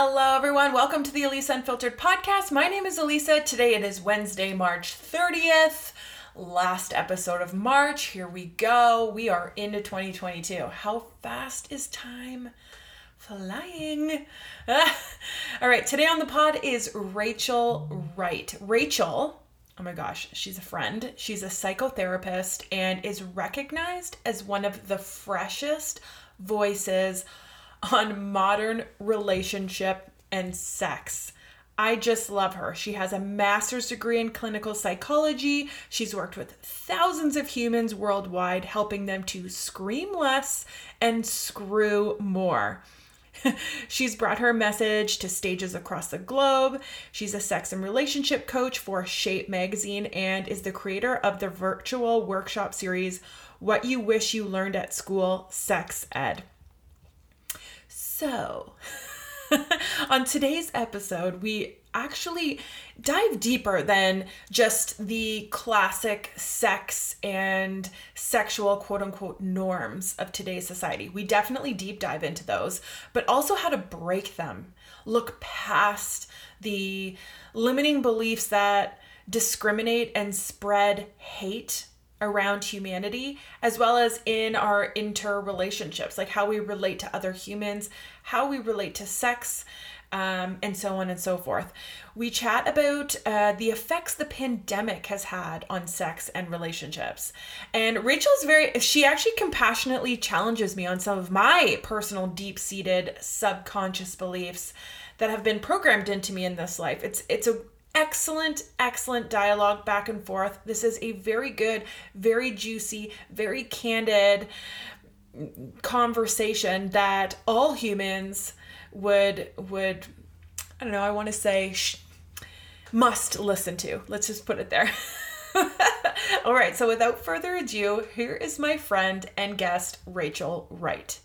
Hello, everyone. Welcome to the Elisa Unfiltered podcast. My name is Elisa. Today it is Wednesday, March 30th. Last episode of March. Here we go. We are into 2022. How fast is time flying? All right, today on the pod is Rachel Wright. Rachel, oh my gosh, she's a friend. She's a psychotherapist and is recognized as one of the freshest voices on modern relationship and sex. I just love her. She has a master's degree in clinical psychology. She's worked with thousands of humans worldwide, helping them to scream less and screw more. She's brought her message to stages across the globe. She's a sex and relationship coach for Shape Magazine and is the creator of the virtual workshop series, What You Wish You Learned at School Sex Ed. So, on today's episode, we actually dive deeper than just the classic sex and sexual quote unquote norms of today's society. We definitely deep dive into those, but also how to break them, look past the limiting beliefs that discriminate and spread hate around humanity as well as in our interrelationships like how we relate to other humans how we relate to sex um, and so on and so forth. We chat about uh, the effects the pandemic has had on sex and relationships. And rachel's very she actually compassionately challenges me on some of my personal deep-seated subconscious beliefs that have been programmed into me in this life. It's it's a excellent, excellent dialogue back and forth. This is a very good, very juicy, very candid conversation that all humans would would I don't know, I want to say sh- must listen to. Let's just put it there. all right, so without further ado, here is my friend and guest Rachel Wright.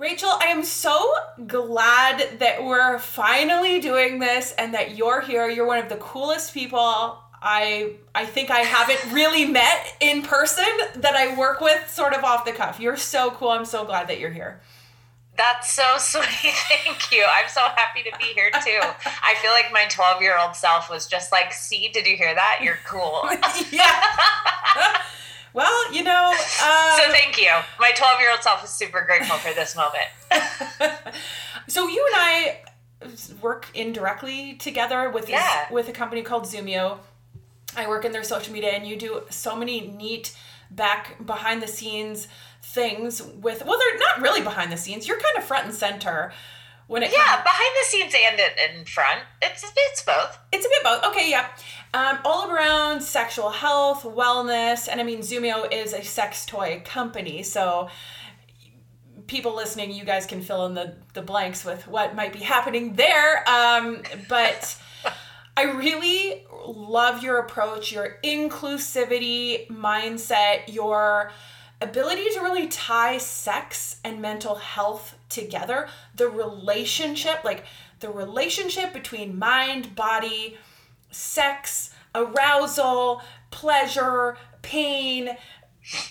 Rachel, I am so glad that we're finally doing this and that you're here. You're one of the coolest people I I think I haven't really met in person that I work with sort of off the cuff. You're so cool. I'm so glad that you're here. That's so sweet. Thank you. I'm so happy to be here too. I feel like my 12 year old self was just like, see, did you hear that? You're cool. yeah. Well, you know. Uh, so thank you. My 12 year old self is super grateful for this moment. so you and I work indirectly together with yeah. with a company called Zumio. I work in their social media, and you do so many neat back behind the scenes things with. Well, they're not really behind the scenes. You're kind of front and center when it yeah comes, behind the scenes and in front it's it's both. It's a bit both. Okay yeah. Um, all around sexual health wellness and i mean Zumio is a sex toy company so people listening you guys can fill in the the blanks with what might be happening there. Um, but i really love your approach your inclusivity mindset your ability to really tie sex and mental health together, the relationship, like the relationship between mind, body, sex, arousal, pleasure, pain,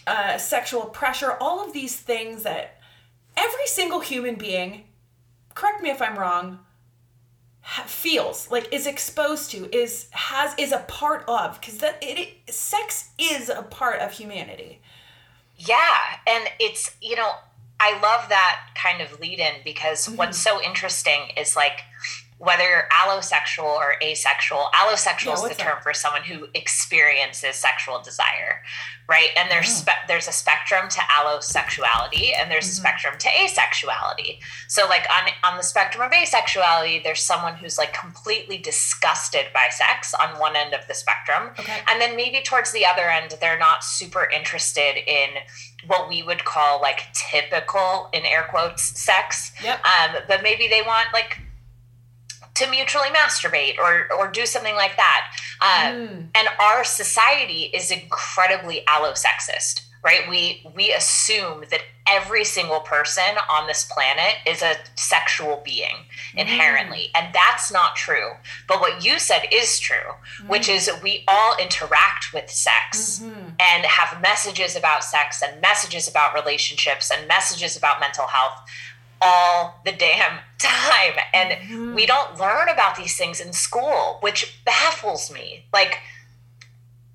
uh, sexual pressure, all of these things that every single human being, correct me if I'm wrong, feels like is exposed to is has is a part of because that it, it sex is a part of humanity yeah and it's you know I love that kind of lead in because mm-hmm. what's so interesting is like whether you're allosexual or asexual. Allosexual Yeah, is the term that? for someone who experiences sexual desire, right? And there's Oh. spe- there's a spectrum to allosexuality and there's a Mhm. spectrum to asexuality. So like on on the spectrum of asexuality, there's someone who's like completely disgusted by sex on one end of the spectrum. Okay. And then maybe towards the other end, they're not super interested in what we would call like typical in air quotes sex. Yep. Um, but maybe they want like to mutually masturbate or or do something like that. Um, Mm. and our society is incredibly allosexist right we we assume that every single person on this planet is a sexual being inherently and that's not true but what you said is true which is we all interact with sex Mhm. and have messages about sex and messages about relationships and messages about mental health all the damn time. And Mhm. we don't learn about these things in school which baffles me. Like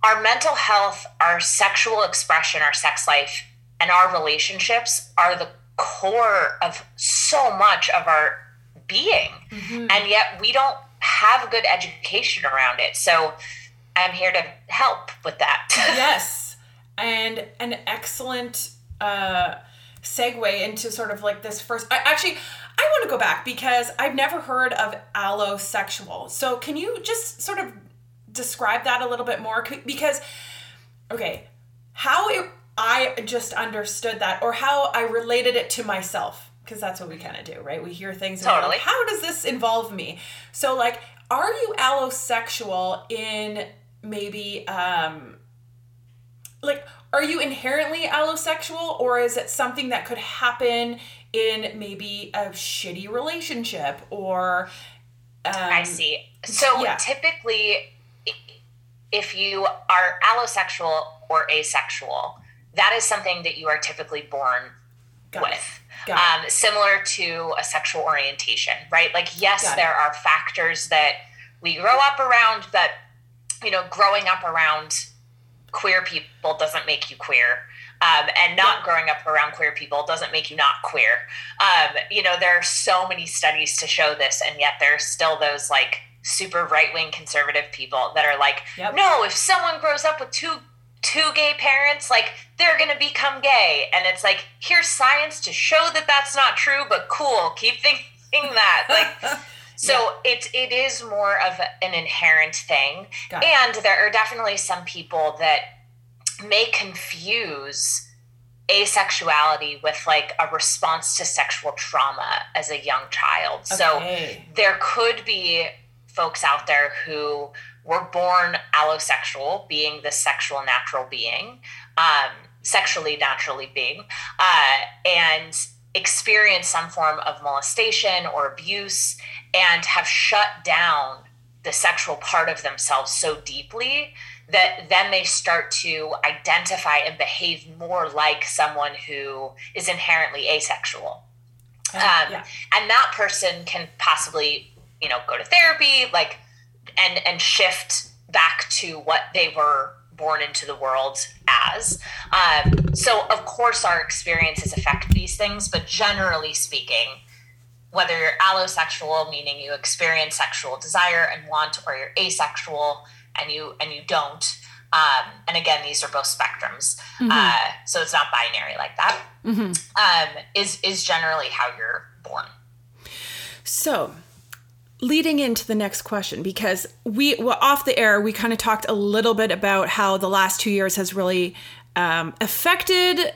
our mental health our sexual expression our sex life and our relationships are the core of so much of our being. Mhm. and yet we don't have a good education around it. So i'm here to help with that. Yes. And an excellent uh segue into sort of like this first I, actually i want to go back because i've never heard of allosexual. So can you just sort of describe that a little bit more? Because okay how it, i just understood that or how i related it to myself because that's what we kind of do right? We hear things and Totally. like, how does this involve me? So like are you allosexual in maybe um are you inherently allosexual or is it something that could happen in maybe a shitty relationship or um, I see. So yeah. typically, if you are allosexual or asexual, that is something that you are typically born got with. Um, similar to a sexual orientation, right? Like, yes, Got it. there are factors that we grow up around, but, you know, growing up around queer people doesn't make you queer. Um, and not Yeah. growing up around queer people doesn't make you not queer. Um, you know, there are so many studies to show this, and yet there's still those like super right wing conservative people that are like, Yep. no, if someone grows up with two two gay parents, like they're gonna become gay, and it's like here's science to show that that's not true, but cool, keep thinking that. Like, so it it is more of an inherent thing, and there are definitely some people that may confuse asexuality with like a response to sexual trauma as a young child. So there could be folks out there who were born allosexual, being the sexual natural being, um, sexually naturally being, uh, and experience some form of molestation or abuse and have shut down the sexual part of themselves so deeply that then they start to identify and behave more like someone who is inherently asexual Uh, um, yeah. and that person can possibly you know go to therapy like and and shift back to what they were born into the world as um, so of course our experiences affect these things but generally speaking whether you're allosexual meaning you experience sexual desire and want or you're asexual and you and you don't um, and again these are both spectrums uh, so it's not binary like that Mhm. um, is is generally how you're born. So, leading into the next question, because we well, off the air, we kind of talked a little bit about how the last two years has really um, affected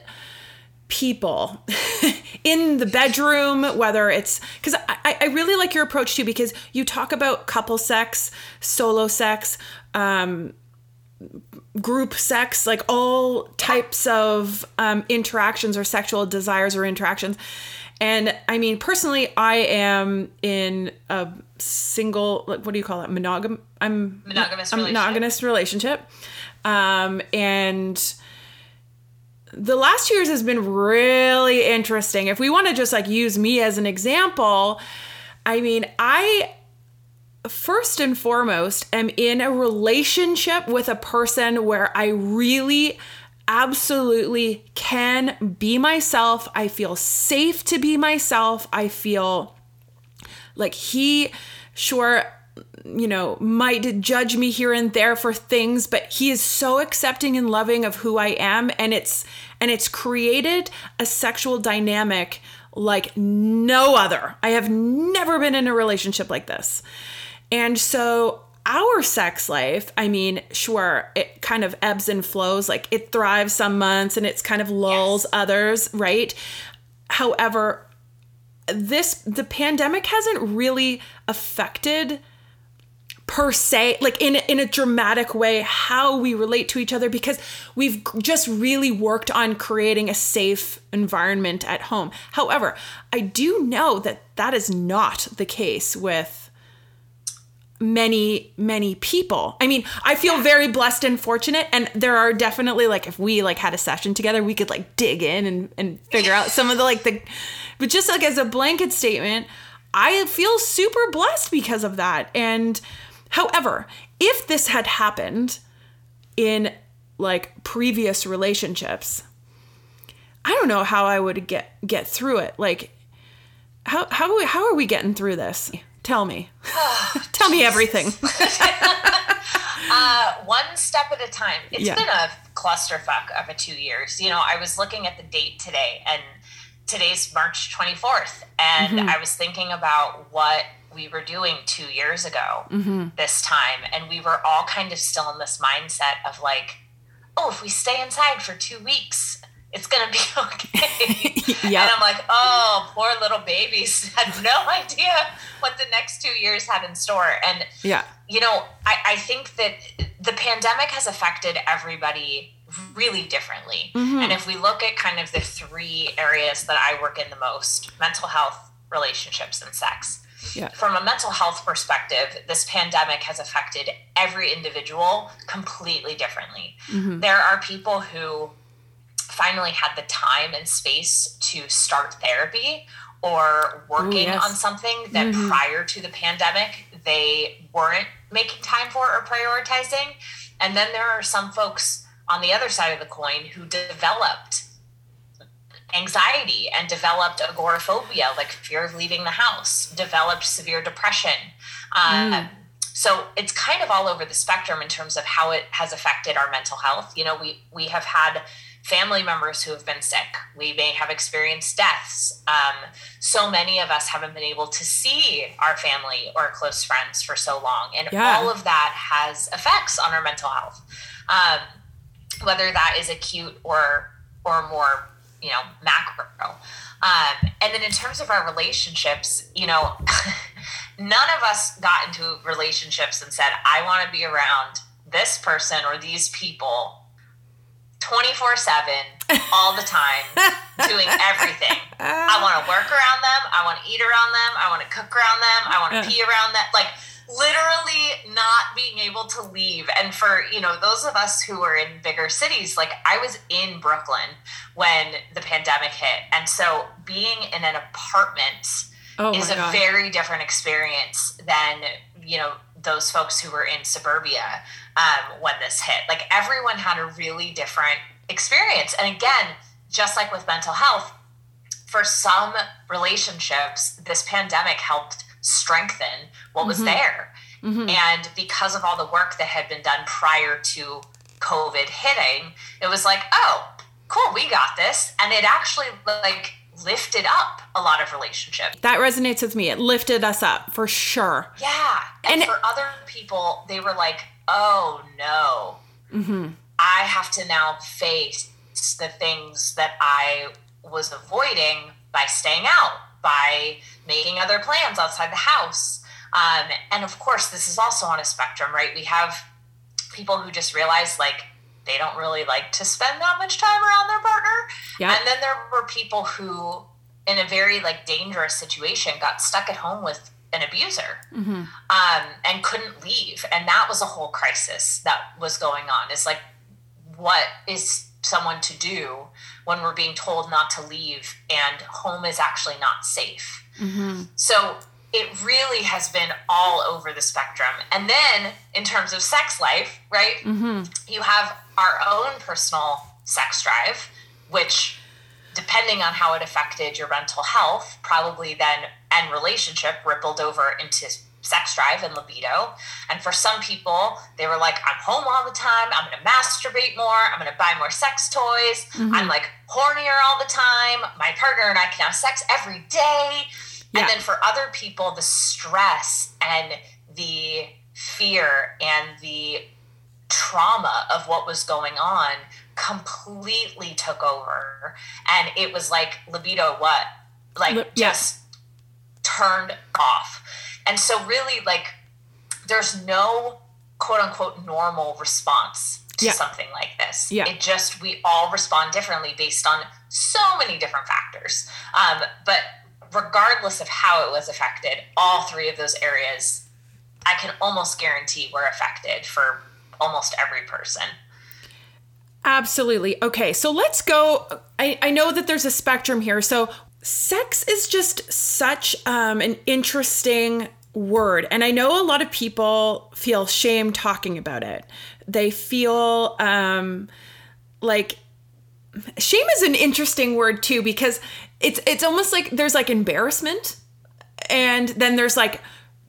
people in the bedroom, whether it's because I, I really like your approach too, because you talk about couple sex, solo sex, um, group sex, like all types of um, interactions or sexual desires or interactions. And I mean, personally, I am in a single, like, what do you call it? Monogam. I'm Monogamous a relationship. monogamous relationship. Um, and the last two years has been really interesting. If we want to just like use me as an example, I mean, I first and foremost am in a relationship with a person where I really absolutely can be myself. I feel safe to be myself. I feel like he sure you know, might judge me here and there for things, but he is so accepting and loving of who I am and it's and it's created a sexual dynamic like no other. I have never been in a relationship like this. And so our sex life, I mean, sure, it kind of ebbs and flows. Like it thrives some months and it's kind of lulls yes. others, right? However, this the pandemic hasn't really affected per se like in in a dramatic way how we relate to each other because we've just really worked on creating a safe environment at home. However, I do know that that is not the case with many many people i mean i feel very blessed and fortunate and there are definitely like if we like had a session together we could like dig in and, and figure out some of the like the but just like as a blanket statement i feel super blessed because of that and However, if this had happened in like previous relationships, I don't know how I would get get through it. Like how how how are we getting through this? Tell me. Tell me everything. uh, one step at a time. It's yeah. been a clusterfuck of a two years. You know, I was looking at the date today and today's March 24th and mm-hmm. I was thinking about what we were doing two years ago mm-hmm. this time. And we were all kind of still in this mindset of like, oh, if we stay inside for two weeks, it's going to be okay. yep. And I'm like, oh, poor little babies had no idea what the next two years had in store. And, yeah. you know, I, I think that the pandemic has affected everybody really differently. Mm-hmm. And if we look at kind of the three areas that I work in the most mental health, relationships, and sex yeah. From a mental health perspective, this pandemic has affected every individual completely differently. Mm-hmm. There are people who finally had the time and space to start therapy or working Ooh, yes. on something that mm-hmm. prior to the pandemic they weren't making time for or prioritizing. And then there are some folks on the other side of the coin who developed anxiety and developed agoraphobia, like fear of leaving the house, developed severe depression. Um, mm. So it's kind of all over the spectrum in terms of how it has affected our mental health. You know, we we have had family members who have been sick. We may have experienced deaths. Um, so many of us haven't been able to see our family or close friends for so long, and yeah. all of that has effects on our mental health. Um, whether that is acute or or more you know, macro. Um, and then in terms of our relationships, you know, none of us got into relationships and said, I want to be around this person or these people 24 7 all the time doing everything. I want to work around them. I want to eat around them. I want to cook around them. I want to pee around them. Like, literally not being able to leave. And for, you know, those of us who are in bigger cities, like I was in Brooklyn when the pandemic hit. And so being in an apartment oh is a God. very different experience than, you know, those folks who were in suburbia um, when this hit. Like everyone had a really different experience. And again, just like with mental health, for some relationships, this pandemic helped strengthen what was mm-hmm. there. Mm-hmm. And because of all the work that had been done prior to COVID hitting, it was like, oh, cool, we got this. And it actually like lifted up a lot of relationships. That resonates with me. It lifted us up for sure. Yeah. And, and for it, other people, they were like, oh no, mm-hmm. I have to now face the things that I was avoiding by staying out by making other plans outside the house. Um, and of course, this is also on a spectrum, right? We have people who just realize like they don't really like to spend that much time around their partner. And then there were people who, in a very like dangerous situation, got stuck at home with an abuser mm-hmm. um, and couldn't leave. And that was a whole crisis that was going on. It's like, what is someone to do when we're being told not to leave and home is actually not safe. Mm-hmm. So it really has been all over the spectrum. And then in terms of sex life, right, mm-hmm. you have our own personal sex drive, which depending on how it affected your mental health, probably then and relationship rippled over into sex drive and libido. And for some people, they were like, I'm home all the time. I'm going to masturbate more. I'm going to buy more sex toys. Mm-hmm. I'm like hornier all the time. My partner and I can have sex every day. Yeah. And then for other people, the stress and the fear and the trauma of what was going on completely took over. And it was like libido, what? Like just turned off. And so, really, like, there's no quote unquote normal response to yeah. something like this. Yeah. It just, we all respond differently based on so many different factors. Um, but regardless of how it was affected, all three of those areas, I can almost guarantee were affected for almost every person. Absolutely. Okay, so let's go. I, I know that there's a spectrum here. So, sex is just such um, an interesting word. And I know a lot of people feel shame talking about it. They feel um, like shame is an interesting word too because it's it's almost like there's like embarrassment and then there's like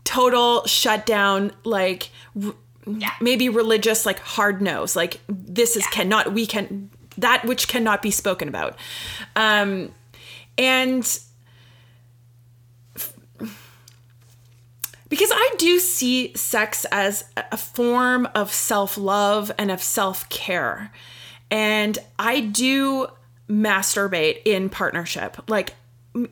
total shutdown like yeah. maybe religious like hard nose like this is yeah. cannot we can that which cannot be spoken about um and because I do see sex as a form of self love and of self care. And I do masturbate in partnership. Like,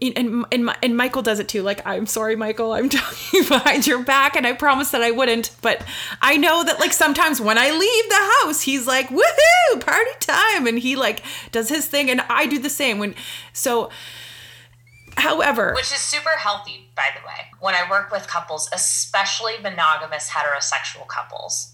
and, and, and Michael does it too. Like, I'm sorry, Michael, I'm talking behind your back, and I promise that I wouldn't. But I know that, like, sometimes when I leave the house, he's like, woohoo, party time. And he, like, does his thing, and I do the same. When, so, However, which is super healthy, by the way, when I work with couples, especially monogamous heterosexual couples,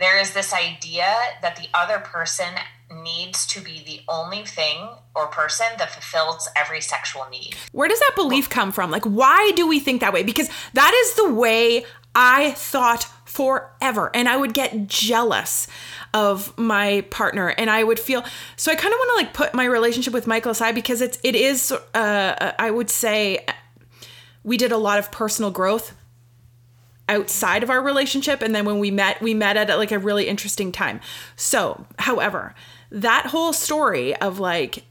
there is this idea that the other person needs to be the only thing or person that fulfills every sexual need. Where does that belief come from? Like, why do we think that way? Because that is the way I thought forever. And I would get jealous of my partner and I would feel so I kind of want to like put my relationship with Michael aside because it's it is uh I would say we did a lot of personal growth outside of our relationship and then when we met we met at like a really interesting time. So, however, that whole story of like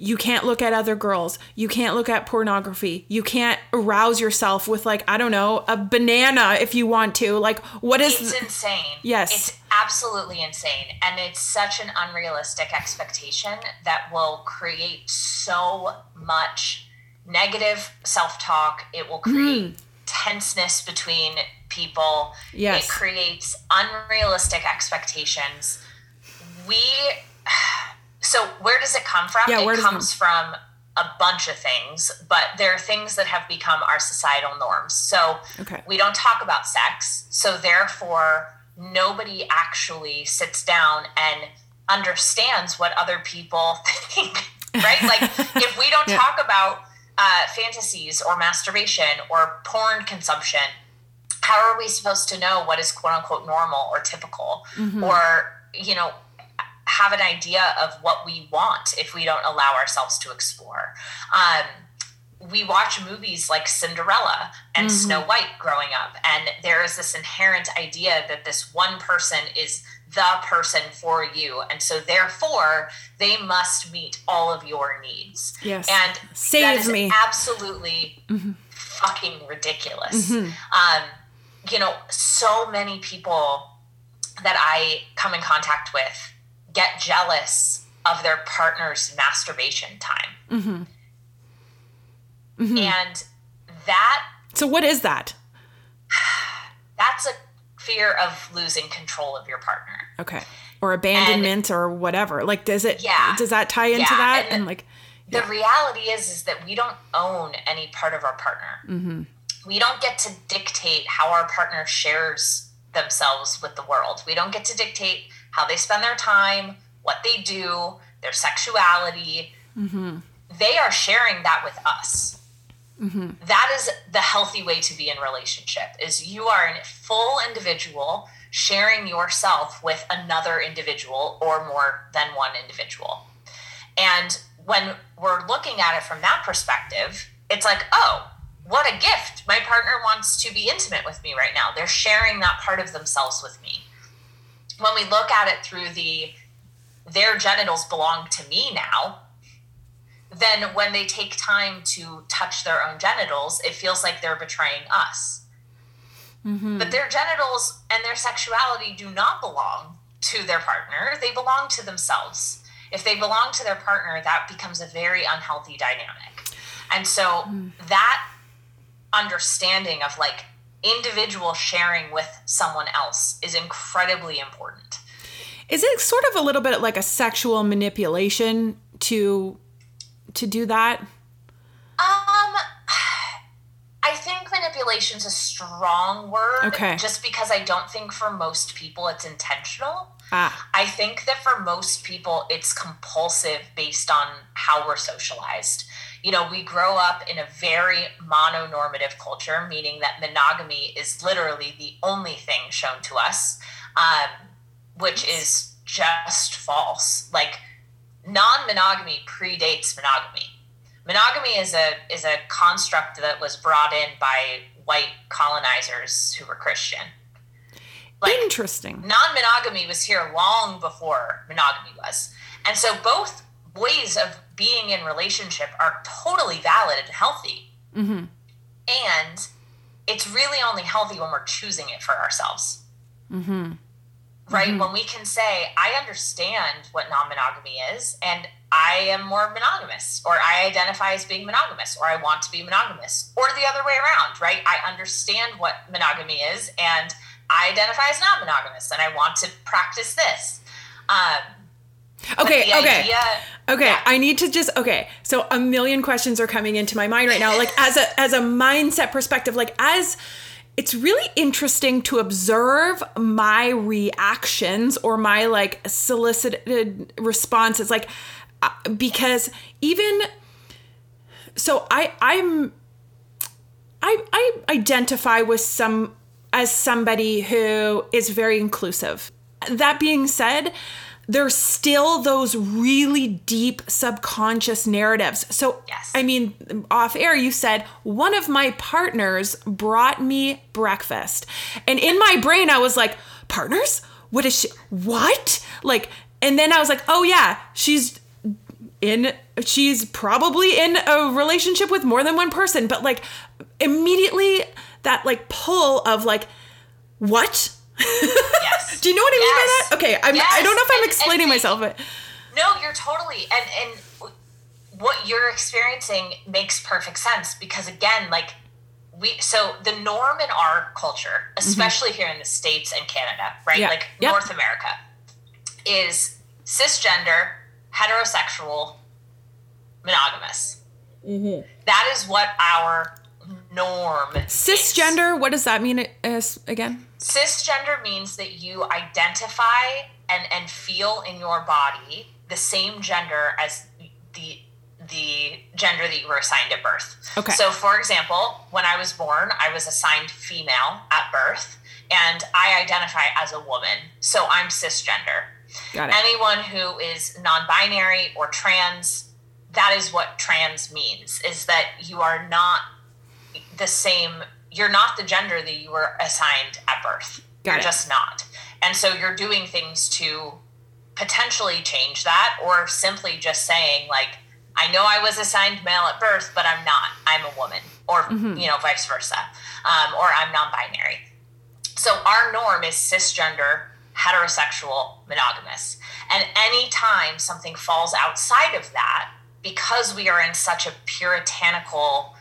you can't look at other girls. You can't look at pornography. You can't arouse yourself with like I don't know a banana if you want to. Like what is? It's insane. Yes, it's absolutely insane, and it's such an unrealistic expectation that will create so much negative self-talk. It will create mm. tenseness between people. Yes, it creates unrealistic expectations. We so where does it come from? Yeah, it comes it from a bunch of things, but there are things that have become our societal norms. So okay. we don't talk about sex. So therefore, nobody actually sits down and understands what other people think, right? like if we don't yeah. talk about uh, fantasies or masturbation or porn consumption, how are we supposed to know what is quote unquote normal or typical? Mm-hmm. Or, you know, have an idea of what we want if we don't allow ourselves to explore. Um, we watch movies like Cinderella and mm-hmm. Snow White growing up, and there is this inherent idea that this one person is the person for you, and so therefore they must meet all of your needs. Yes, and save that is me. Absolutely, mm-hmm. fucking ridiculous. Mm-hmm. Um, you know, so many people that I come in contact with get jealous of their partner's masturbation time. Mm-hmm. Mm-hmm. And that. So, what is that? That's a fear of losing control of your partner. Okay. Or abandonment and, or whatever. Like, does it, yeah. Does that tie into yeah. that? And, and like, yeah. the reality is, is that we don't own any part of our partner. Mm-hmm. We don't get to dictate how our partner shares themselves with the world. We don't get to dictate how they spend their time, what they do, their sexuality. Mm-hmm. They are sharing that with us. Mm-hmm. That is the healthy way to be in relationship is you are a full individual sharing yourself with another individual or more than one individual. And when we're looking at it from that perspective, it's like, oh, what a gift. My partner wants to be intimate with me right now. They're sharing that part of themselves with me. When we look at it through the their genitals belong to me now, then when they take time to touch their own genitals, it feels like they're betraying us. Mm-hmm. But their genitals and their sexuality do not belong to their partner, they belong to themselves. If they belong to their partner, that becomes a very unhealthy dynamic. And so mm. that understanding of like individual sharing with someone else is incredibly important. Is it sort of a little bit like a sexual manipulation to to do that? Um I think manipulation is a strong word. Okay. Just because I don't think for most people it's intentional. Ah. I think that for most people it's compulsive based on how we're socialized you know, we grow up in a very mononormative culture, meaning that monogamy is literally the only thing shown to us, um, which is just false. Like non-monogamy predates monogamy. Monogamy is a is a construct that was brought in by white colonizers who were Christian. Like, Interesting. Non-monogamy was here long before monogamy was, and so both ways of being in relationship are totally valid and healthy. Mm-hmm. And it's really only healthy when we're choosing it for ourselves. Mm-hmm. Right? Mm-hmm. When we can say, I understand what non monogamy is, and I am more monogamous, or I identify as being monogamous, or I want to be monogamous, or the other way around, right? I understand what monogamy is, and I identify as non monogamous, and I want to practice this. Um, Okay, okay. Idea, okay, yeah. I need to just okay. So a million questions are coming into my mind right now like as a as a mindset perspective like as it's really interesting to observe my reactions or my like solicited responses like uh, because even so I I'm I I identify with some as somebody who is very inclusive. That being said, there's still those really deep subconscious narratives. So, yes. I mean, off air, you said one of my partners brought me breakfast. And in my brain, I was like, partners? What is she? What? Like, and then I was like, oh, yeah, she's in, she's probably in a relationship with more than one person. But like, immediately, that like pull of like, what? Yes. Do you know what I yes. mean by that? Okay, I'm, yes. I don't know if I'm and, explaining and myself, but no, you're totally and and what you're experiencing makes perfect sense because again, like we so the norm in our culture, mm-hmm. especially mm-hmm. here in the states and Canada, right, yeah. like. North America, is cisgender, heterosexual, monogamous. Mm-hmm. That is what our norm. Cisgender. Is. What does that mean? Uh, as again? Cisgender means that you identify and and feel in your body the same gender as the the gender that you were assigned at birth. Okay. So, for example, when I was born, I was assigned female at birth, and I identify as a woman. So I'm cisgender. Got it. Anyone who is non-binary or trans, that is what trans means. Is that you are not the same you're not the gender that you were assigned at birth. Got you're it. just not. And so you're doing things to potentially change that or simply just saying like I know I was assigned male at birth, but I'm not. I'm a woman, or mm-hmm. you know, vice versa, um, or I'm non-binary. So our norm is cisgender, heterosexual, monogamous, and anytime something falls outside of that, because we are in such a puritanical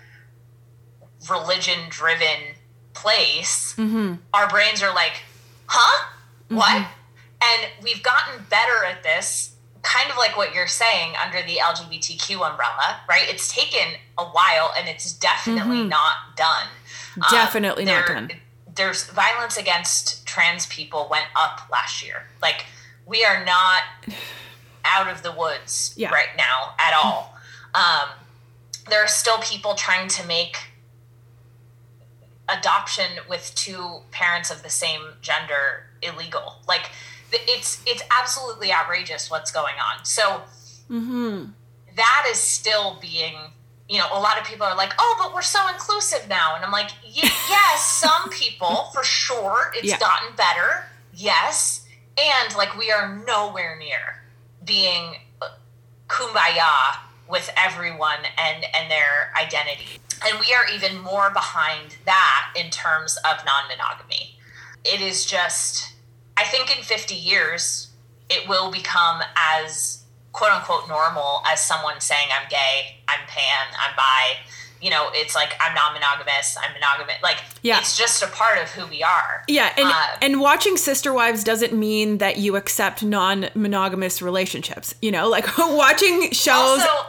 religion driven place, mm-hmm. our brains are like, huh? What? Mm-hmm. And we've gotten better at this, kind of like what you're saying under the LGBTQ umbrella, right? It's taken a while and it's definitely mm-hmm. not done. Definitely um, there, not done. There's violence against trans people went up last year. Like, we are not out of the woods yeah. right now at all. Um, there are still people trying to make adoption with two parents of the same gender illegal. Like it's it's absolutely outrageous what's going on. So mm-hmm. that is still being you know, a lot of people are like, oh, but we're so inclusive now. And I'm like, yes, some people for sure, it's yeah. gotten better. Yes. And like, we are nowhere near being uh, kumbaya with everyone and, and their identity. And we are even more behind that in terms of non monogamy. It is just, I think in 50 years, it will become as quote unquote normal as someone saying I'm gay, I'm pan, I'm bi. You know, it's like I'm not monogamous, I'm monogamous. Like yeah. it's just a part of who we are. Yeah, and uh, and watching Sister Wives doesn't mean that you accept non-monogamous relationships. You know, like watching shows also,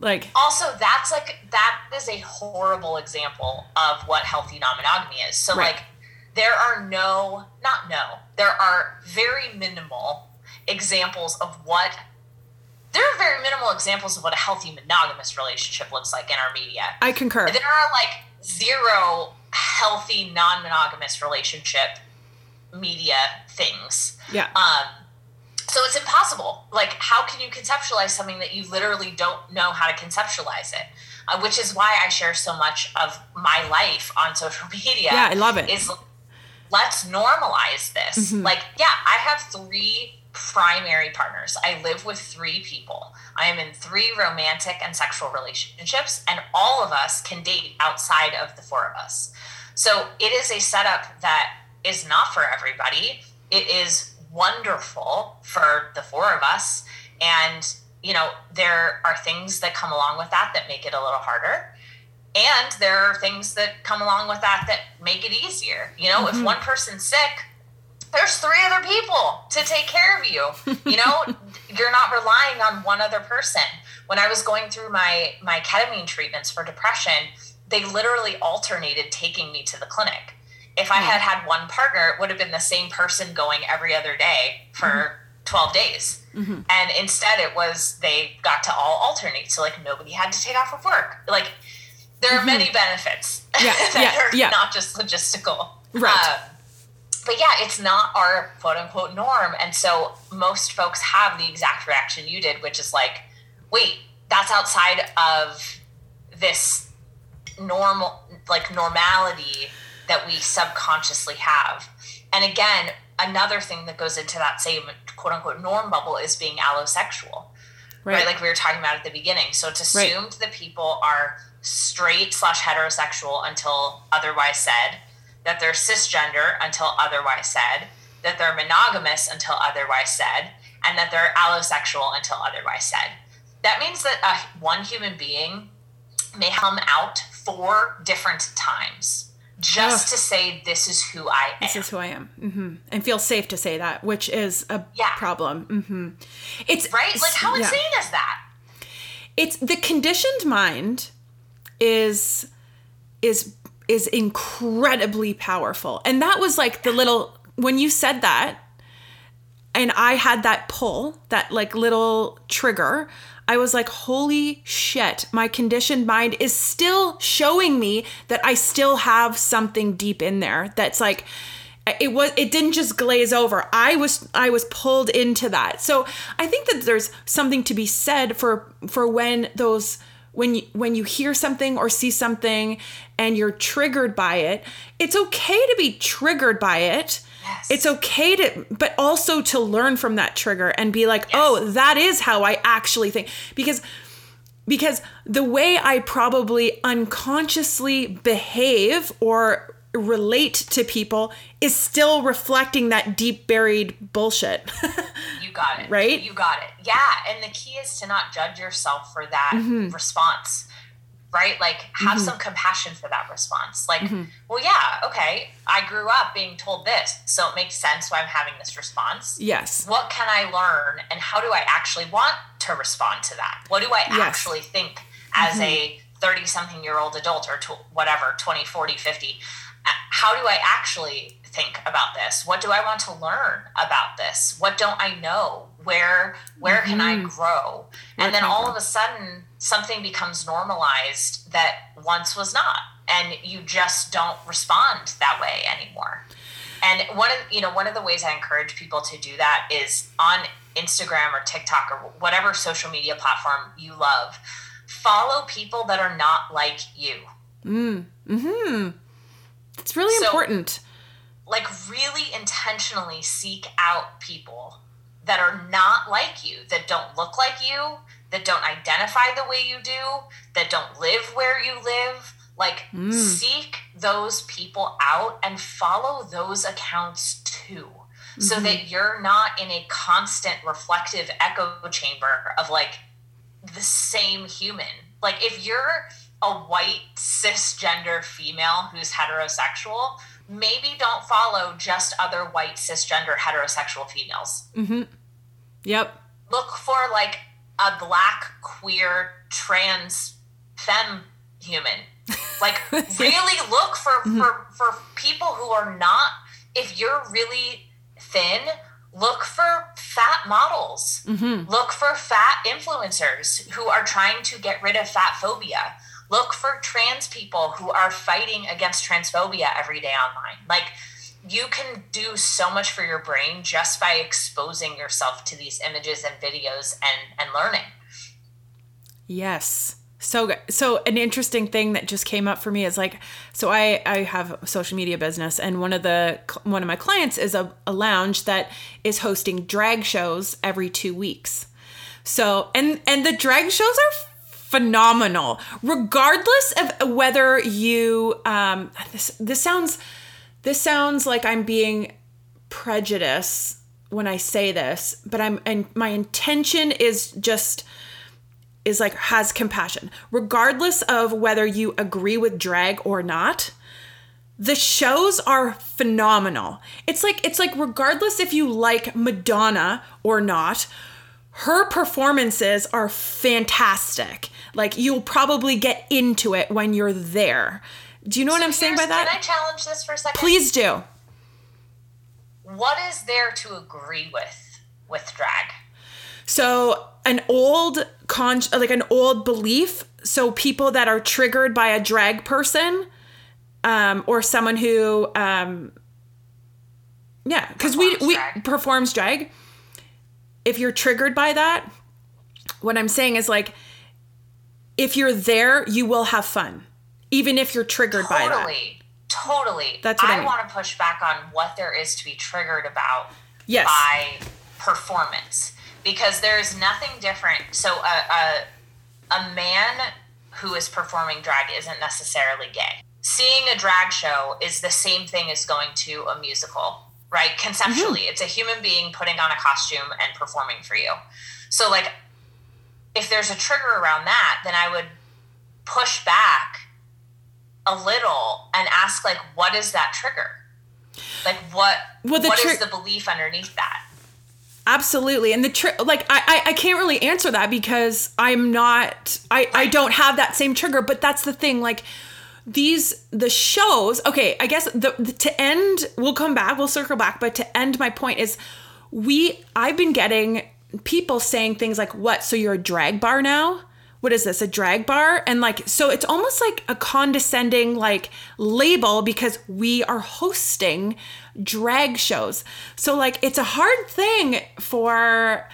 like also that's like that is a horrible example of what healthy non-monogamy is. So right. like there are no not no, there are very minimal examples of what there are very minimal examples of what a healthy monogamous relationship looks like in our media. I concur. There are like zero healthy non-monogamous relationship media things. Yeah. Um so it's impossible. Like how can you conceptualize something that you literally don't know how to conceptualize it? Uh, which is why I share so much of my life on social media. Yeah, I love it. Is let's normalize this. Mm-hmm. Like, yeah, I have three primary partners. I live with three people. I am in three romantic and sexual relationships, and all of us can date outside of the four of us. So it is a setup that is not for everybody. It is wonderful for the four of us. And, you know, there are things that come along with that that make it a little harder. And there are things that come along with that that make it easier. You know, mm-hmm. if one person's sick, there's three other people to take care of you. You know, you're not relying on one other person. When I was going through my my ketamine treatments for depression, they literally alternated taking me to the clinic. If I had had one partner, it would have been the same person going every other day for mm-hmm. 12 days. Mm-hmm. And instead it was they got to all alternate. So like nobody had to take off of work. Like there are mm-hmm. many benefits yeah, that yeah, are yeah. not just logistical. Right. Uh, but yeah, it's not our quote unquote norm. And so most folks have the exact reaction you did, which is like, wait, that's outside of this normal, like normality that we subconsciously have. And again, another thing that goes into that same quote unquote norm bubble is being allosexual, right? right? Like we were talking about at the beginning. So it's assumed right. that people are straight slash heterosexual until otherwise said that they're cisgender until otherwise said, that they're monogamous until otherwise said, and that they're allosexual until otherwise said. That means that uh, one human being may come out four different times just to say this is who I am. This is who I am, mm-hmm. and feel safe to say that, which is a yeah. problem. Mm-hmm. It's right. Like how insane yeah. is that? It's the conditioned mind is is is incredibly powerful. And that was like the little, when you said that, and I had that pull, that like little trigger, I was like, holy shit, my conditioned mind is still showing me that I still have something deep in there that's like, it was it didn't just glaze over. I was i was pulled into that. So i think that there's something to be said for for when those when you when you hear something or see something and you're triggered by it it's okay to be triggered by it yes. it's okay to but also to learn from that trigger and be like yes. oh that is how i actually think because because the way i probably unconsciously behave or relate to people is still reflecting that deep buried bullshit. you got it. Right? You got it. Yeah. And the key is to not judge yourself for that mm-hmm. response. Right? Like have mm-hmm. some compassion for that response. Like, mm-hmm. well, yeah, okay. I grew up being told this, so it makes sense why I'm having this response. Yes. What can I learn and how do I actually want to respond to that? What do I yes. actually think as mm-hmm. a 30 something year old adult or whatever 20 40 50 how do I actually think about this? What do I want to learn about this? What don't I know? Where where mm-hmm. can I mm-hmm. grow? Where and then all of a sudden something becomes normalized that once was not and you just don't respond that way anymore. And one of you know one of the ways I encourage people to do that is on Instagram or TikTok or whatever social media platform you love follow people that are not like you. Mm-hmm. It's really So- important. Like, really intentionally seek out people that are not like you, that don't look like you, that don't identify the way you do, that don't live where you live. Like, mm. seek those people out and follow those accounts too. So mm-hmm. that you're not in a constant reflective echo chamber of like the same human. Like if you're a white cisgender female who's heterosexual, maybe don't follow just other white cisgender heterosexual females. Mm-hmm. Yep. Look for like a black queer trans femme human. Like really look for mm-hmm. for for people who are not if you're really thin, look for fat models. Mm-hmm. Look for fat influencers who are trying to get rid of fat phobia. Look for trans people who are fighting against transphobia every day online. Like, you can do so much for your brain just by exposing yourself to these images and videos and, and learning. Yes. So. So an interesting thing that just came up for me is like, so I I have a social media business, and one of the one of my clients is a, a lounge that is hosting drag shows every two weeks. So and and the drag shows are phenomenal, regardless of whether you um this this sounds this sounds like I'm being prejudiced when I say this, but I'm and my intention is just is like has compassion. Regardless of whether you agree with drag or not the shows are phenomenal. It's like it's like regardless if you like madonna or not her performances are fantastic. Like you'll probably get into it when you're there do you know what i'm saying by that Can I challenge this for a second? please do What is there to agree with with drag? So an old con like an old belief. So people that are triggered by a drag person, um, or someone who, um, yeah, because we we drag. performs drag. If you're triggered by that, what I'm saying is like, if you're there, you will have fun, even if you're triggered by that. Totally. Totally. That's what I I mean. want to push back on what there is to be triggered about Yes. by performance because there is nothing different. So a, a a man who is performing drag isn't necessarily gay. Seeing a drag show is the same thing as going to a musical, right? Conceptually, Mm-hmm. it's a human being putting on a costume and performing for you. So like if there's a trigger around that, then I would push back a little and ask like what is that trigger? Like what Well, the what is tri- the belief underneath that? Absolutely. And the trick, like, I, I, I can't really answer that because I'm not, I, I don't have that same trigger, but that's the thing. Like, these, the shows, okay, I guess the, the to end, we'll come back, we'll circle back, but to end my point is we, I've been getting people saying things like, what, so you're a drag bar now? What is this, a drag bar? And like, so it's almost like a condescending like label because we are hosting drag shows. So like, it's a hard thing for,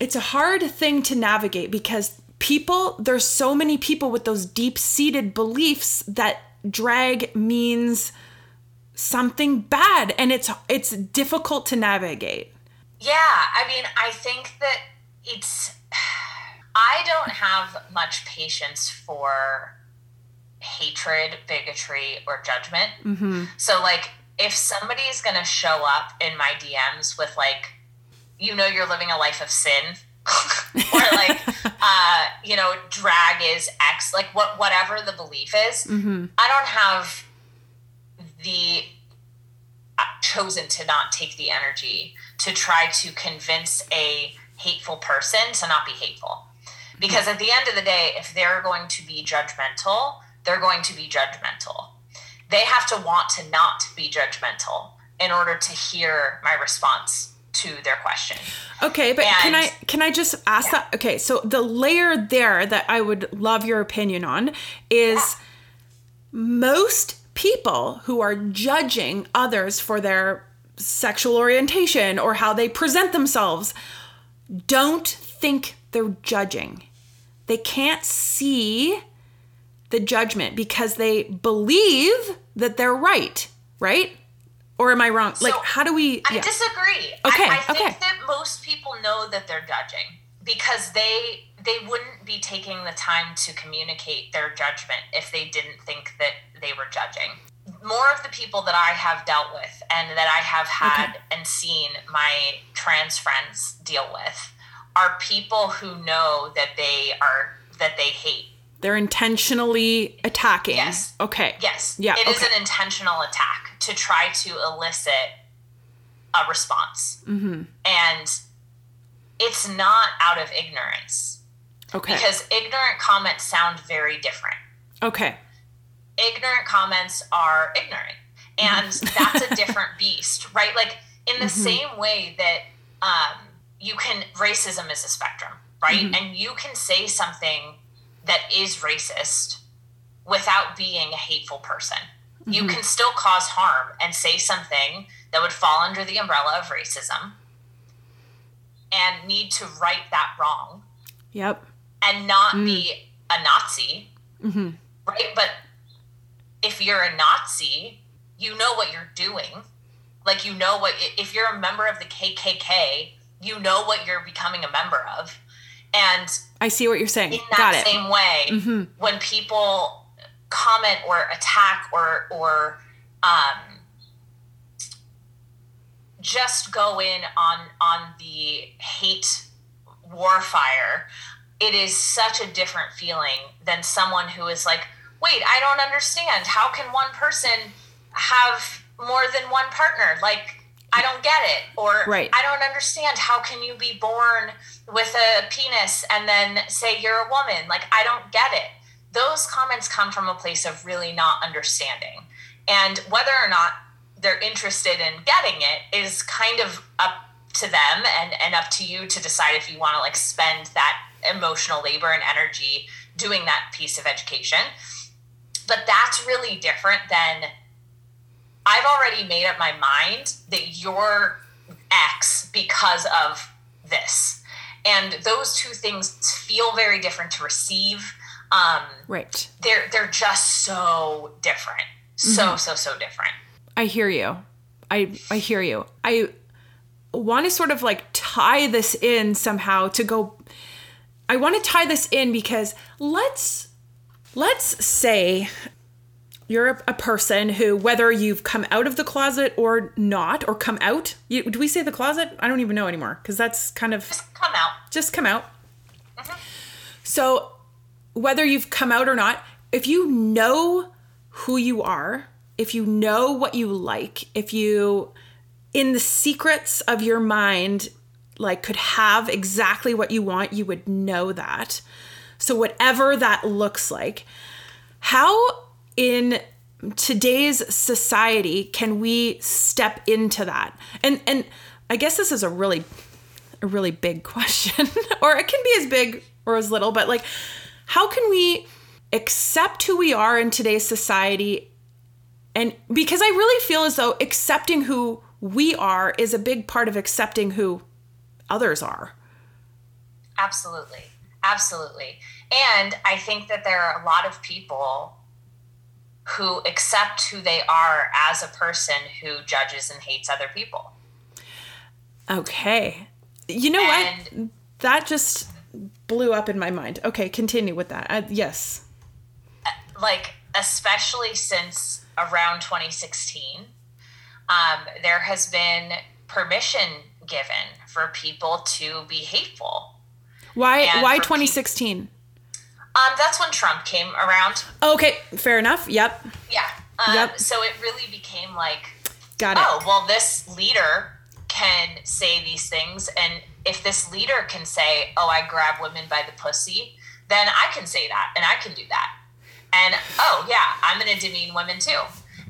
it's a hard thing to navigate because people there's so many people with those deep-seated beliefs that drag means something bad and it's it's difficult to navigate Yeah, I mean, I think that it's. I don't have much patience for hatred, bigotry, or judgment. Mm-hmm. So, like, if somebody's going to show up in my DMs with, like, you know, you're living a life of sin, or like, uh, you know, drag is X, like, what, whatever the belief is, mm-hmm. I don't have the uh, chosen to not take the energy to try to convince a hateful person to not be hateful. Because at the end of the day, if they're going to be judgmental, they're going to be judgmental. They have to want to not be judgmental in order to hear my response to their question. okay but can i can i just ask that okay so the layer there that i would love your opinion on is most people who are judging others for their sexual orientation or how they present themselves don't think they're judging they can't see the judgment because they believe that they're right, right? Or am I wrong? like, how do we? I disagree. Okay, I, I think okay. that most people know that they're judging because they they wouldn't be taking the time to communicate their judgment if they didn't think that they were judging. More of the people that I have dealt with and that I have had Okay. and seen my trans friends deal with are people who know that they are that they hate. They're intentionally attacking. Yes. Okay. Yes. Yeah, It is okay. an intentional attack to try to elicit a response. Mm-hmm. And it's not out of ignorance Okay. because ignorant comments sound very different. okay. Ignorant comments are ignorant. And that's a different beast, right? Like, in the same way that um, you can, racism is a spectrum, right? Mm-hmm. And you can say something that is racist without being a hateful person. You mm-hmm. can still cause harm and say something that would fall under the umbrella of racism and need to right that wrong Yep. and not be mm. a Nazi, mm-hmm. right? But if you're a Nazi, you know what you're doing. Like, you know what, if you're a member of the KKK, you know what you're becoming a member of. And I see what you're saying. in Got that it. same way, when people comment or attack or, or, um, just go in on on the hate warfire it is such a different feeling than someone who is like wait i don't understand how can one person have more than one partner like i don't get it. Or Right. i don't understand how can you be born with a penis and then say you're a woman? Like i don't get it. Those comments come from a place of really not understanding. And whether or not they're interested in getting it is kind of up to them and, and up to you to decide if you want to like spend that emotional labor and energy doing that piece of education. But that's really different than i've already made up my mind that you're x because of this and those two things feel very different to receive um, Right. they're they're just so different so so so different I hear you. I I hear you. I want to sort of like tie this in somehow to go I want to tie this in because let's let's say you're a, person who whether you've come out of the closet or not or come out you, do we say the closet i don't even know anymore because that's kind of just come out just come out. Mm-hmm. So, whether you've come out or not, if you know who you are, if you know what you like, if you, in the secrets of your mind, like could have exactly what you want, you would know that. So, whatever that looks like, how in today's society can we step into that? And and I guess this is a really a really big question or it can be as big or as little but like how can we accept who we are in today's society? And because i really feel as though accepting who we are is a big part of accepting who others are. Absolutely. Absolutely. And i think that there are a lot of people who accept who they are as a person who judges and hates other people. Okay. You know what? That just blew up in my mind. Okay continue with that. Uh, yes. Like especially since around 2016 um, there has been permission given for people to be hateful. Why why for peop- 2016 um, that's when trump came around. Okay fair enough. Yep. Yeah. Um, Yep. so it really became like got it. oh well this leader can say these things. And if this leader can say oh i grab women by the pussy then i can say that and i can do that. And oh yeah i'm going to demean women too.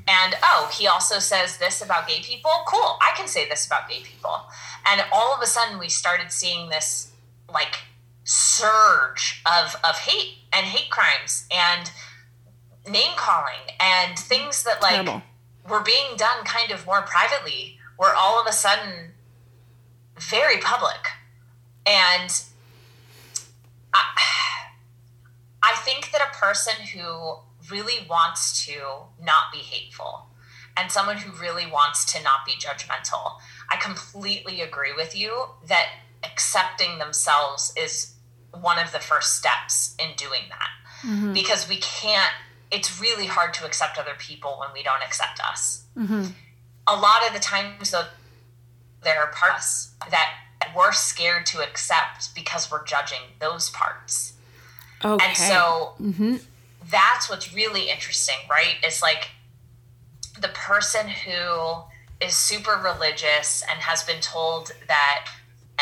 And oh he also says this about gay people. Cool. I can say this about gay people. And all of a sudden we started seeing this like surge of of hate and hate crimes and name calling and things that like Terrible. were being done kind of more privately were all of a sudden very public and I, I think that a person who really wants to not be hateful and someone who really wants to not be judgmental, I completely agree with you that accepting themselves is one of the first steps in doing that. Mm-hmm. Because we can't, it's really hard to accept other people when we don't accept us. Mm-hmm. A lot of the times, though, there are parts that we're scared to accept because we're judging those parts. Okay. And so mm-hmm. that's what's really interesting, right? Is like the person who is super religious and has been told that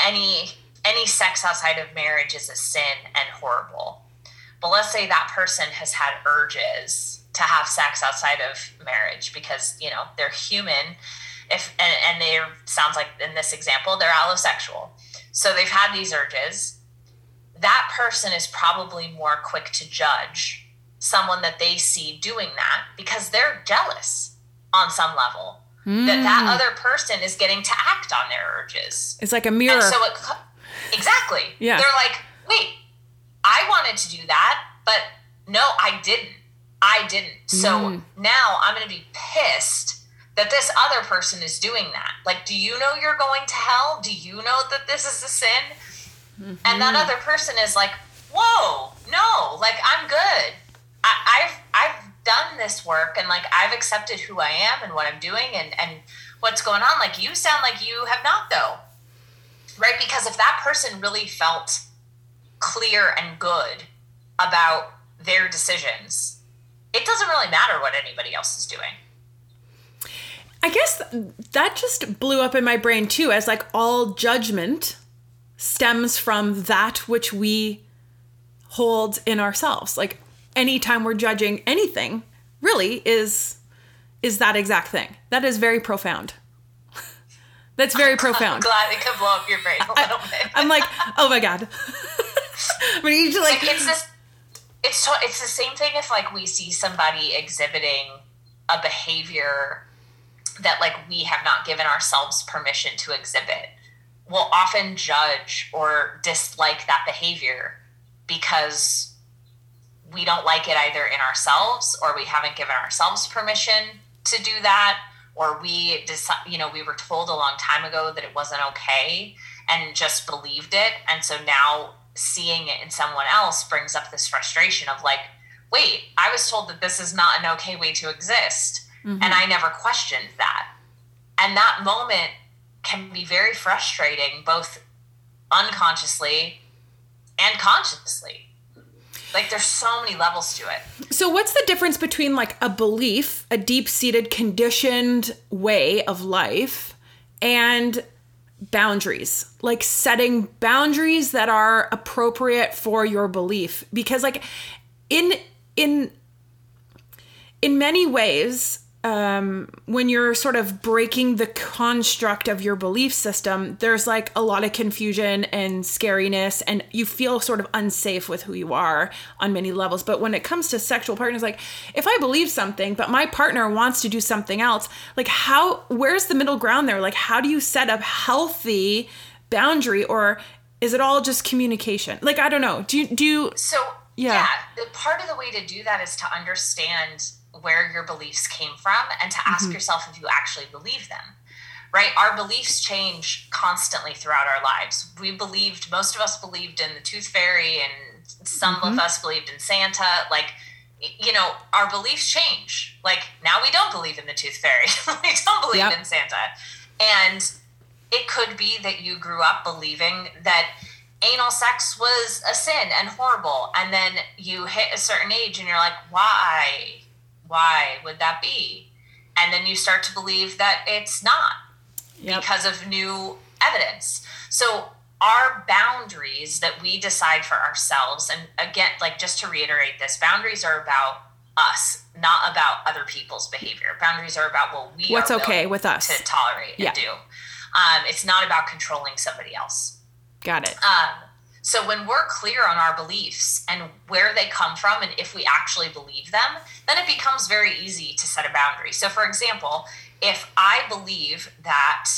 any any sex outside of marriage is a sin and horrible. But let's say that person has had urges to have sex outside of marriage because, you know, they're human. If and, and they sounds like in this example, they're allosexual. So they've had these urges. That person is probably more quick to judge someone that they see doing that because they're jealous on some level mm. that that hmm. other person is getting to act on their urges. It's like a mirror. And so it exactly. Yeah. They're like, wait, I wanted to do that, but no, I didn't. I didn't. So mm. now I'm going to be pissed that this other person is doing that. Like, do you know you're going to hell? Do you know that this is a sin? Mm-hmm. And that other person is like, whoa, no, like I'm good. I, I've I've done this work and like I've accepted who I am and what I'm doing and and what's going on. Like you sound like you have not though. Right? Because if that person really felt clear and good about their decisions, it doesn't really matter what anybody else is doing. I guess that just blew up in my brain too, as like all judgment stems from that which we hold in ourselves. Like anytime we're judging anything, really is is that exact thing. That is very profound. That's very profound. I'm glad it could blow up your brain a little bit. I'm like, oh my god. but you just like, like it's this. It's it's the same thing if like we see somebody exhibiting a behavior that like we have not given ourselves permission to exhibit We'll often judge or dislike that behavior because we don't like it either in ourselves or we haven't given ourselves permission to do that or we decide you know we were told a long time ago that it wasn't okay and just believed it and so now seeing it in someone else brings up this frustration of like wait i was told that this is not an okay way to exist Mm-hmm. And I never questioned that. And that moment can be very frustrating, both unconsciously and consciously. Like there's so many levels to it. So what's the difference between like a belief, a deep-seated conditioned way of life and boundaries? Like setting boundaries that are appropriate for your belief because like in in in many ways um, when you're sort of breaking the construct of your belief system, there's like a lot of confusion and scariness, and you feel sort of unsafe with who you are on many levels. But when it comes to sexual partners, like if I believe something, but my partner wants to do something else, like how, where's the middle ground there? Like, how do you set up healthy boundary, or is it all just communication? Like, I don't know. Do you, do you, so, yeah. yeah, part of the way to do that is to understand where your beliefs came from and to ask mm-hmm. yourself if you actually believe them right? Our beliefs change constantly throughout our lives. We believed most of us believed in the tooth fairy and some mm-hmm. of us believed in santa. Like you know our beliefs change. Like now we don't believe in the tooth fairy. We don't believe yep. in santa. And it could be that you grew up believing that anal sex was a sin and horrible. And then you hit a certain age and you're like why why would that be? And then you start to believe that it's not yep. because of new evidence. So our boundaries that we decide for ourselves, and again, like just to reiterate this, boundaries are about us, not about other people's behavior. Boundaries are about what we what's okay with us to tolerate yeah. and do. Um, it's not about controlling somebody else. Got it. Um, so when we're clear on our beliefs and where they come from and if we actually believe them, then it becomes very easy to set a boundary. So for example, if I believe that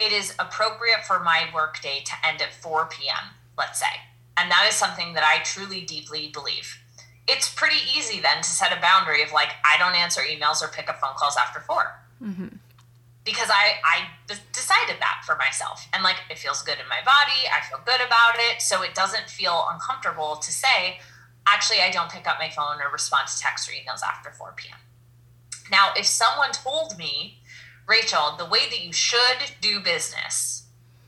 it is appropriate for my workday to end at 4 p.m., let's say, And that is something that I truly, deeply believe. It's pretty easy then to set a boundary of like, I don't answer emails or pick up phone calls after 4 mm-hmm. Because I, I decided that for myself. And like, it feels good in my body. I feel good about it. So it doesn't feel uncomfortable to say, actually, I don't pick up my phone or respond to texts or emails after 4 p.m. Now, if someone told me, Rachel, the way that you should do business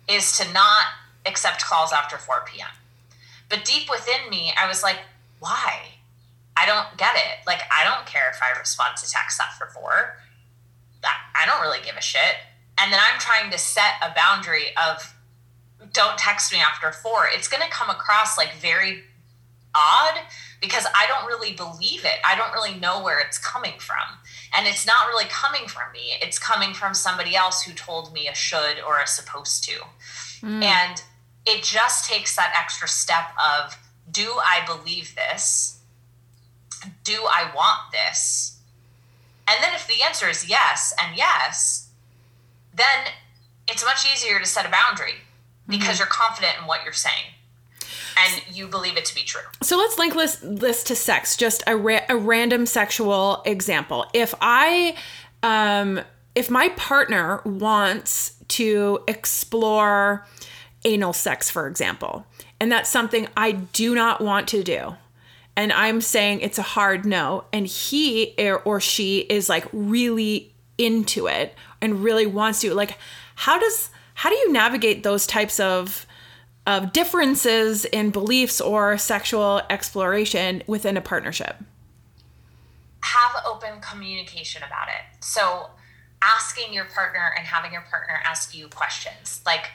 is to not accept calls after 4 p.m. But deep within me, I was like, why? I don't get it. Like, I don't care if I respond to texts after 4. I don't really give a shit. And then I'm trying to set a boundary of don't text me after 4. It's going to come across like very odd because I don't really believe it. I don't really know where it's coming from. And it's not really coming from me. It's coming from somebody else who told me a should or a supposed to. Mm. And it just takes that extra step of do I believe this? Do I want this? And then if the answer is yes and yes, then it's much easier to set a boundary because mm-hmm. you're confident in what you're saying and you believe it to be true. So let's link this, this to sex, just a, ra- a random sexual example. If I, um, if my partner wants to explore anal sex, for example, and that's something I do not want to do, and I'm saying it's a hard no, and he or she is like really into it and really wants to, like, how does, how do you navigate those types of of differences in beliefs or sexual exploration within a partnership? Have open communication about it. So, asking your partner and having your partner ask you questions like,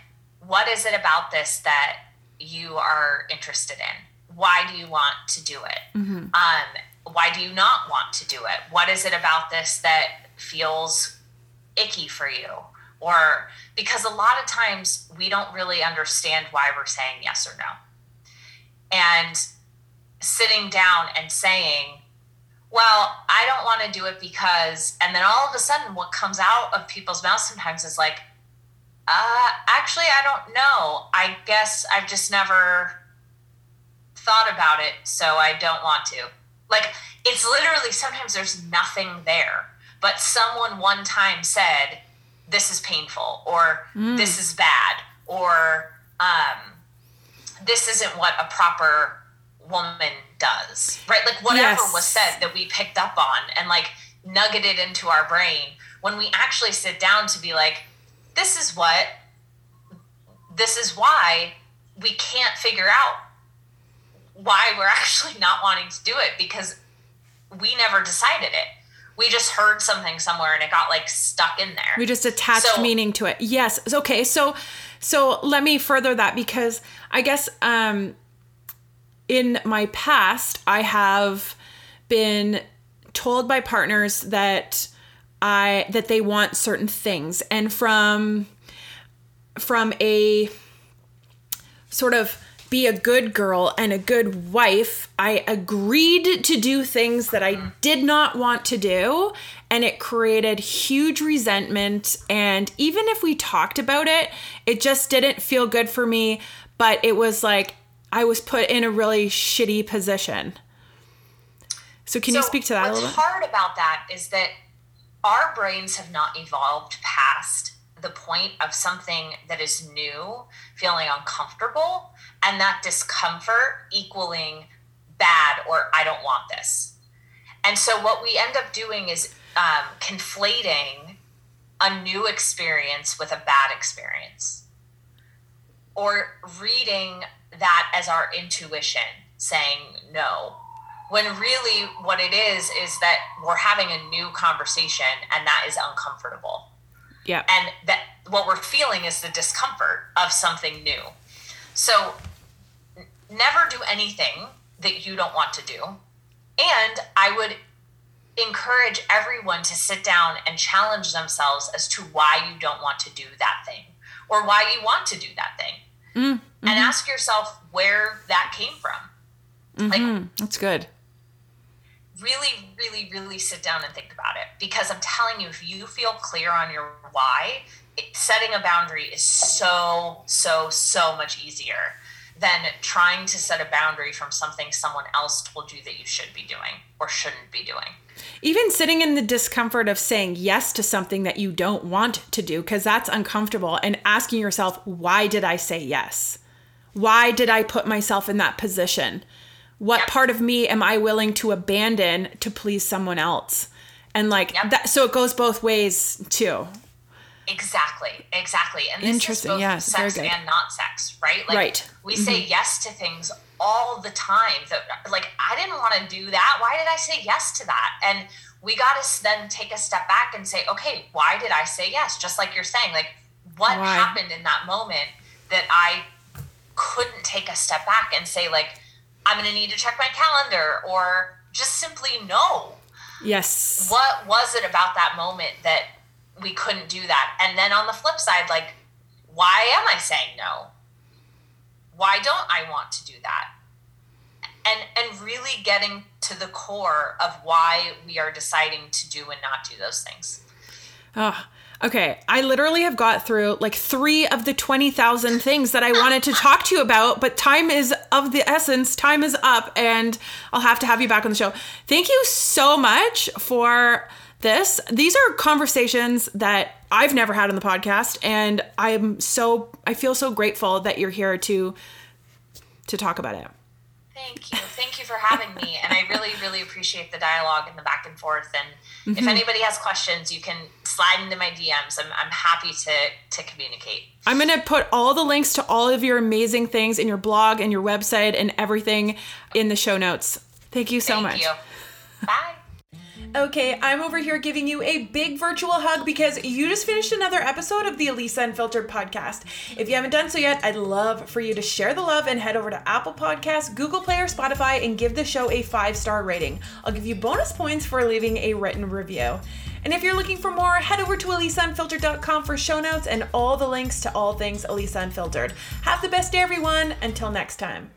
what is it about this that you are interested in? Why do you want to do it? Mm-hmm. Um, why do you not want to do it? What is it about this that feels icky for you? or because a lot of times we don't really understand why we're saying yes or no. And sitting down and saying, well, I don't want to do it because, and then all of a sudden, what comes out of people's mouths sometimes is like, uh, actually, I don't know. I guess I've just never thought about it, so I don't want to. Like, it's literally sometimes there's nothing there, but someone one time said, this is painful or mm. this is bad or um, this isn't what a proper woman does right like whatever yes. was said that we picked up on and like nuggeted into our brain when we actually sit down to be like this is what this is why we can't figure out why we're actually not wanting to do it because we never decided it we just heard something somewhere and it got like stuck in there. We just attached so, meaning to it. Yes. Okay. So so let me further that because I guess um in my past I have been told by partners that I that they want certain things and from from a sort of be a good girl and a good wife, I agreed to do things that I mm-hmm. did not want to do. And it created huge resentment. And even if we talked about it, it just didn't feel good for me. But it was like I was put in a really shitty position. So, can so you speak to that a little bit? What's hard about that is that our brains have not evolved past the point of something that is new feeling uncomfortable and that discomfort equaling bad or I don't want this. And so what we end up doing is um, conflating a new experience with a bad experience or reading that as our intuition saying no when really what it is is that we're having a new conversation and that is uncomfortable yeah. And that what we're feeling is the discomfort of something new. So never do anything that you don't want to do. And I would encourage everyone to sit down and challenge themselves as to why you don't want to do that thing or why you want to do that thing. Mm-hmm. And ask yourself where that came from. Mm-hmm. Like that's good really, really, really sit down and think about it. Because I'm telling you, if you feel clear on your why, it, setting a boundary is so, so, so much easier. Than trying to set a boundary from something someone else told you that you should be doing or shouldn't be doing. Even sitting in the discomfort of saying yes to something that you don't want to do, because that's uncomfortable, and asking yourself, why did I say yes? Why did I put myself in that position? What yep. part of me am I willing to abandon to please someone else? And like yep. that, so it goes both ways too. Exactly, exactly. And this Interesting. is both sex and not sex, right? Like right. we mm-hmm. say yes to things all the time that like I didn't want to do that. Why did I say yes to that? And we got to then take a step back and say, okay, why did I say yes? Just like you're saying, like what why? happened in that moment that I couldn't take a step back and say like I'm going to need to check my calendar or just simply no. Yes. What was it about that moment that we couldn't do that. And then on the flip side, like, why am I saying no? Why don't I want to do that? And and really getting to the core of why we are deciding to do and not do those things. Oh, okay. I literally have got through like three of the 20,000 things that I wanted to talk to you about, but time is of the essence. Time is up, and I'll have to have you back on the show. Thank you so much for this. These are conversations that I've never had on the podcast and I'm so I feel so grateful that you're here to to talk about it. Thank you. Thank you for having me. And I really, really appreciate the dialogue and the back and forth. And mm-hmm. if anybody has questions, you can slide into my DMs. I'm, I'm happy to, to communicate. I'm going to put all the links to all of your amazing things in your blog and your website and everything in the show notes. Thank you so Thank much. You. Bye. Okay, I'm over here giving you a big virtual hug because you just finished another episode of the Elisa Unfiltered podcast. If you haven't done so yet, I'd love for you to share the love and head over to Apple Podcasts, Google Play, or Spotify and give the show a five star rating. I'll give you bonus points for leaving a written review. And if you're looking for more, head over to elisaunfiltered.com for show notes and all the links to all things Elisa Unfiltered. Have the best day, everyone. Until next time.